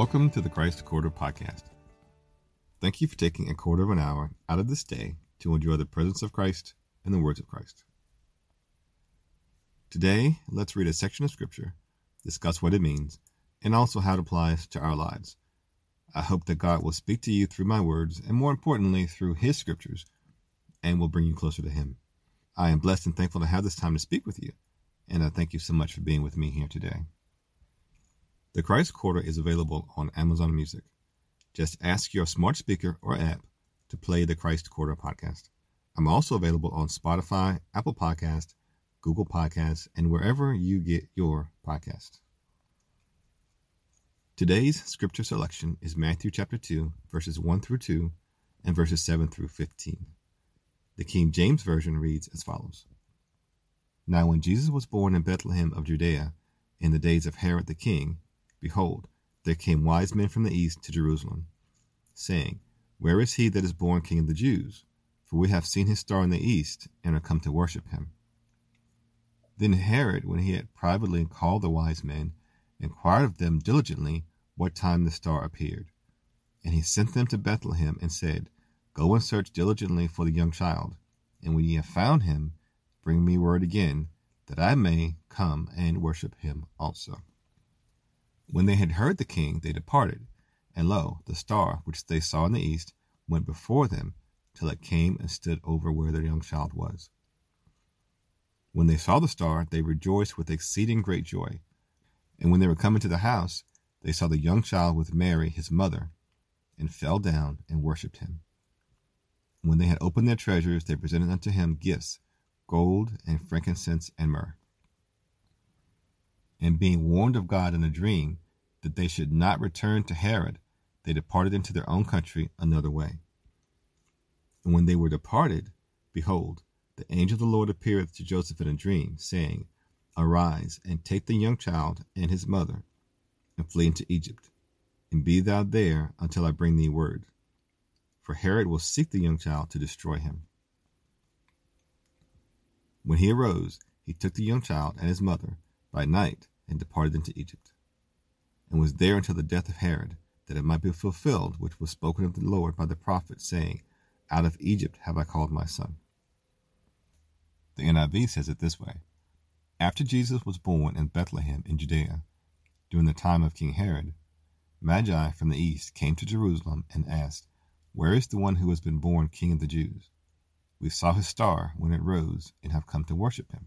Welcome to the Christ Quarter Podcast. Thank you for taking a quarter of an hour out of this day to enjoy the presence of Christ and the words of Christ. Today, let's read a section of Scripture, discuss what it means, and also how it applies to our lives. I hope that God will speak to you through my words, and more importantly, through His Scriptures, and will bring you closer to Him. I am blessed and thankful to have this time to speak with you, and I thank you so much for being with me here today. The Christ Quarter is available on Amazon Music. Just ask your smart speaker or app to play the Christ Quarter podcast. I'm also available on Spotify, Apple Podcast, Google Podcasts, and wherever you get your podcast. Today's scripture selection is Matthew chapter 2, verses 1 through 2 and verses 7 through 15. The King James Version reads as follows Now, when Jesus was born in Bethlehem of Judea in the days of Herod the king, Behold, there came wise men from the east to Jerusalem, saying, Where is he that is born King of the Jews? For we have seen his star in the east, and are come to worship him. Then Herod, when he had privately called the wise men, inquired of them diligently what time the star appeared. And he sent them to Bethlehem, and said, Go and search diligently for the young child, and when ye have found him, bring me word again, that I may come and worship him also. When they had heard the king, they departed. And lo, the star which they saw in the east went before them till it came and stood over where their young child was. When they saw the star, they rejoiced with exceeding great joy. And when they were come into the house, they saw the young child with Mary his mother, and fell down and worshipped him. When they had opened their treasures, they presented unto him gifts, gold and frankincense and myrrh and being warned of God in a dream that they should not return to Herod, they departed into their own country another way. And when they were departed, behold, the angel of the Lord appeareth to Joseph in a dream, saying, Arise, and take the young child and his mother, and flee into Egypt, and be thou there until I bring thee word. For Herod will seek the young child to destroy him. When he arose, he took the young child and his mother by night and departed into Egypt, and was there until the death of Herod, that it might be fulfilled which was spoken of the Lord by the prophet, saying, Out of Egypt have I called my son. The NIV says it this way After Jesus was born in Bethlehem in Judea, during the time of King Herod, Magi from the east came to Jerusalem and asked, Where is the one who has been born King of the Jews? We saw his star when it rose and have come to worship him.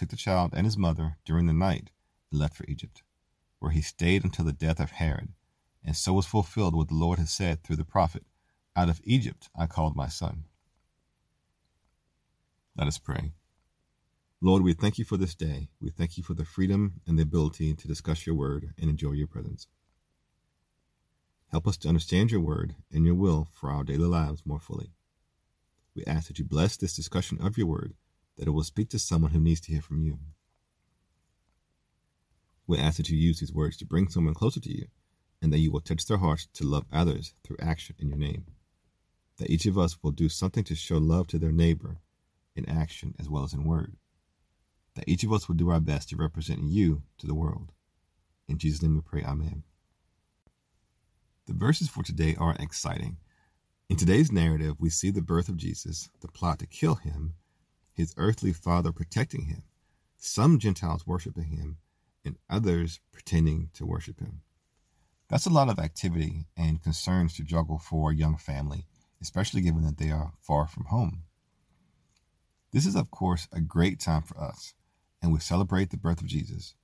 took the child and his mother during the night and left for Egypt, where he stayed until the death of Herod. And so was fulfilled what the Lord had said through the prophet Out of Egypt I called my son. Let us pray. Lord, we thank you for this day. We thank you for the freedom and the ability to discuss your word and enjoy your presence. Help us to understand your word and your will for our daily lives more fully. We ask that you bless this discussion of your word that it will speak to someone who needs to hear from you. We ask that you use these words to bring someone closer to you, and that you will touch their hearts to love others through action in your name. That each of us will do something to show love to their neighbor in action as well as in word. That each of us will do our best to represent you to the world. In Jesus' name we pray, Amen. The verses for today are exciting. In today's narrative, we see the birth of Jesus, the plot to kill him, his earthly father protecting him, some Gentiles worshiping him, and others pretending to worship him. That's a lot of activity and concerns to juggle for a young family, especially given that they are far from home. This is, of course, a great time for us, and we celebrate the birth of Jesus.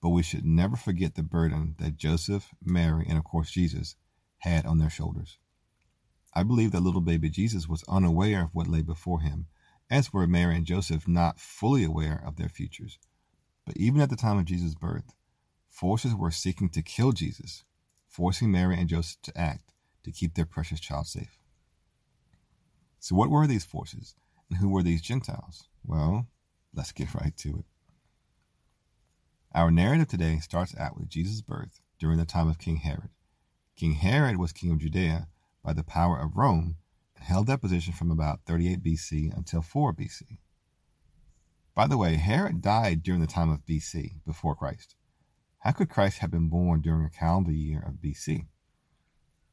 But we should never forget the burden that Joseph, Mary, and of course Jesus had on their shoulders. I believe that little baby Jesus was unaware of what lay before him, as were Mary and Joseph not fully aware of their futures. But even at the time of Jesus' birth, forces were seeking to kill Jesus, forcing Mary and Joseph to act to keep their precious child safe. So, what were these forces, and who were these Gentiles? Well, let's get right to it. Our narrative today starts out with Jesus' birth during the time of King Herod. King Herod was king of Judea by the power of Rome held that position from about 38 BC until 4 BC. By the way, Herod died during the time of BC, before Christ. How could Christ have been born during a calendar year of BC?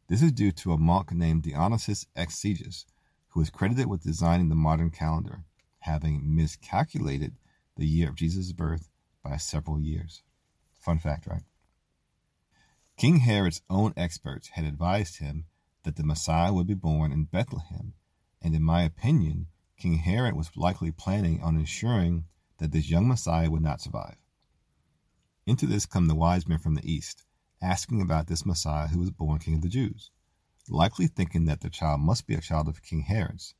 This is due to a monk named Dionysius Exiguus, who is credited with designing the modern calendar, having miscalculated the year of Jesus' birth by several years. Fun fact, right? King Herod's own experts had advised him that the Messiah would be born in Bethlehem, and in my opinion, King Herod was likely planning on ensuring that this young Messiah would not survive. Into this come the wise men from the east, asking about this Messiah who was born King of the Jews, likely thinking that the child must be a child of King Herod's.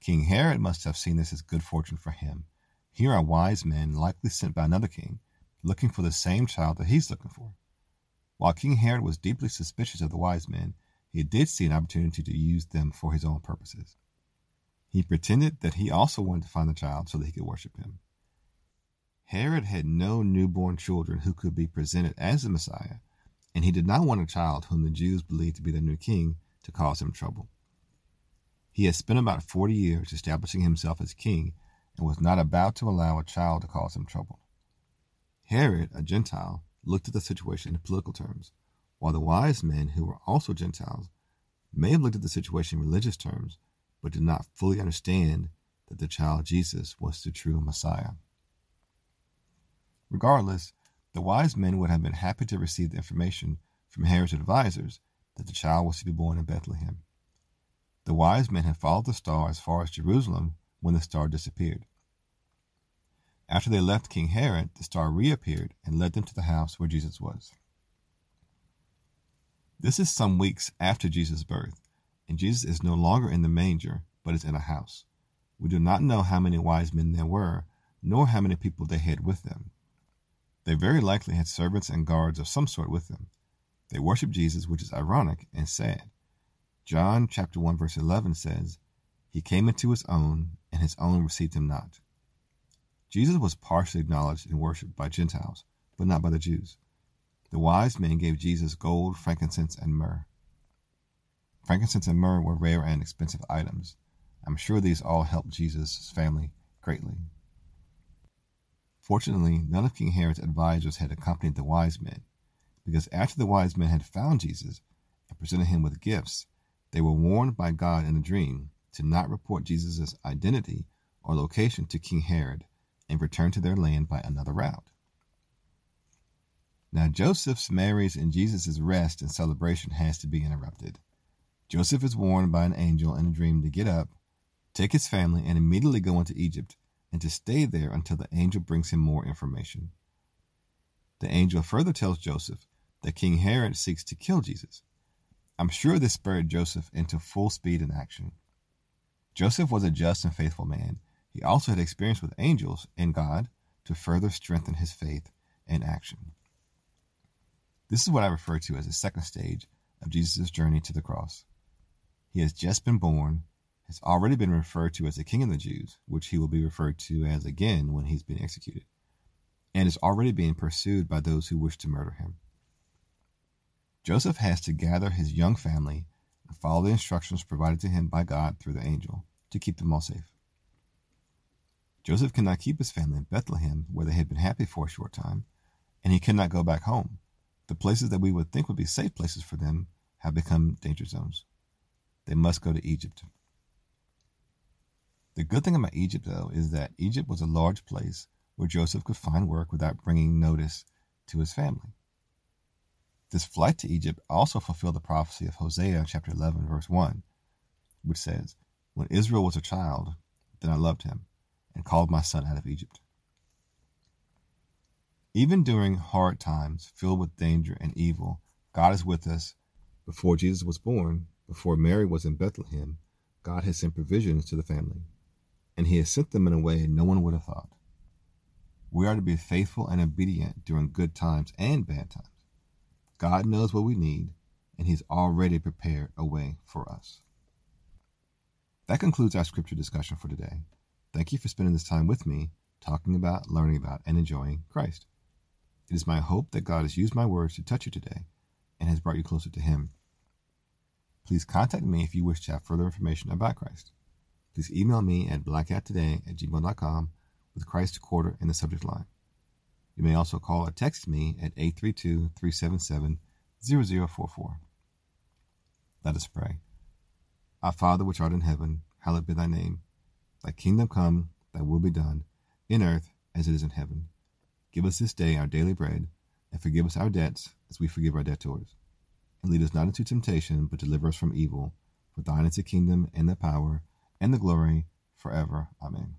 King Herod must have seen this as good fortune for him. Here are wise men, likely sent by another king, looking for the same child that he's looking for. While King Herod was deeply suspicious of the wise men, he did see an opportunity to use them for his own purposes. He pretended that he also wanted to find the child so that he could worship him. Herod had no newborn children who could be presented as the Messiah, and he did not want a child whom the Jews believed to be their new king to cause him trouble. He had spent about forty years establishing himself as king and was not about to allow a child to cause him trouble. Herod, a Gentile, looked at the situation in political terms, while the wise men, who were also Gentiles, may have looked at the situation in religious terms, but did not fully understand that the child Jesus was the true Messiah. Regardless, the wise men would have been happy to receive the information from Herod's advisors that the child was to be born in Bethlehem. The wise men had followed the star as far as Jerusalem when the star disappeared. After they left King Herod, the star reappeared and led them to the house where Jesus was. This is some weeks after Jesus' birth, and Jesus is no longer in the manger, but is in a house. We do not know how many wise men there were, nor how many people they had with them. They very likely had servants and guards of some sort with them. They worshiped Jesus, which is ironic and sad. John chapter 1 verse 11 says, He came into his own, and his own received him not. Jesus was partially acknowledged and worshipped by Gentiles, but not by the Jews. The wise men gave Jesus gold, frankincense, and myrrh. Frankincense and myrrh were rare and expensive items. I'm sure these all helped Jesus' family greatly. Fortunately, none of King Herod's advisors had accompanied the wise men, because after the wise men had found Jesus and presented him with gifts, they were warned by God in a dream to not report Jesus' identity or location to King Herod and return to their land by another route. Now, Joseph's, Mary's, and Jesus' rest and celebration has to be interrupted. Joseph is warned by an angel in a dream to get up, take his family, and immediately go into Egypt and to stay there until the angel brings him more information. The angel further tells Joseph that King Herod seeks to kill Jesus. I'm sure this spurred Joseph into full speed in action. Joseph was a just and faithful man. He also had experience with angels and God to further strengthen his faith and action. This is what I refer to as the second stage of Jesus' journey to the cross. He has just been born has already been referred to as the King of the Jews, which he will be referred to as again when he's been executed, and is already being pursued by those who wish to murder him. Joseph has to gather his young family and follow the instructions provided to him by God through the angel to keep them all safe. Joseph cannot keep his family in Bethlehem, where they had been happy for a short time, and he cannot go back home. The places that we would think would be safe places for them have become danger zones. They must go to Egypt. The good thing about Egypt, though, is that Egypt was a large place where Joseph could find work without bringing notice to his family. This flight to Egypt also fulfilled the prophecy of Hosea chapter 11, verse 1, which says, When Israel was a child, then I loved him and called my son out of Egypt. Even during hard times filled with danger and evil, God is with us. Before Jesus was born, before Mary was in Bethlehem, God has sent provisions to the family, and He has sent them in a way no one would have thought. We are to be faithful and obedient during good times and bad times. God knows what we need, and He's already prepared a way for us. That concludes our scripture discussion for today. Thank you for spending this time with me, talking about, learning about, and enjoying Christ. It is my hope that God has used my words to touch you today and has brought you closer to Him. Please contact me if you wish to have further information about Christ. Please email me at blackhattoday at gmail.com with Christ Quarter in the subject line. You may also call or text me at 832 377 0044. Let us pray. Our Father which art in heaven, hallowed be thy name. Thy kingdom come, thy will be done, in earth as it is in heaven. Give us this day our daily bread, and forgive us our debts as we forgive our debtors. And lead us not into temptation, but deliver us from evil. For thine is the kingdom, and the power, and the glory, forever. Amen.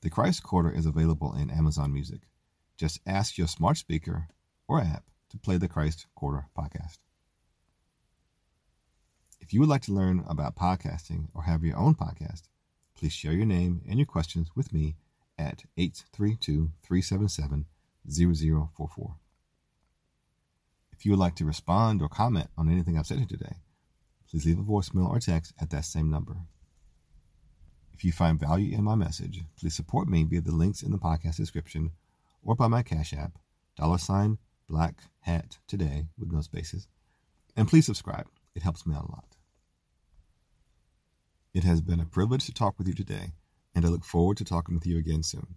The Christ Quarter is available in Amazon Music. Just ask your smart speaker or app to play the Christ Quarter podcast. If you would like to learn about podcasting or have your own podcast, please share your name and your questions with me at 832 377 0044. If you would like to respond or comment on anything I've said here today, please leave a voicemail or text at that same number. If you find value in my message, please support me via the links in the podcast description or by my Cash App, dollar sign black hat today with no spaces. And please subscribe. It helps me out a lot. It has been a privilege to talk with you today, and I look forward to talking with you again soon.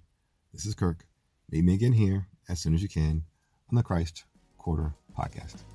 This is Kirk. Meet me again here as soon as you can on the Christ Quarter Podcast.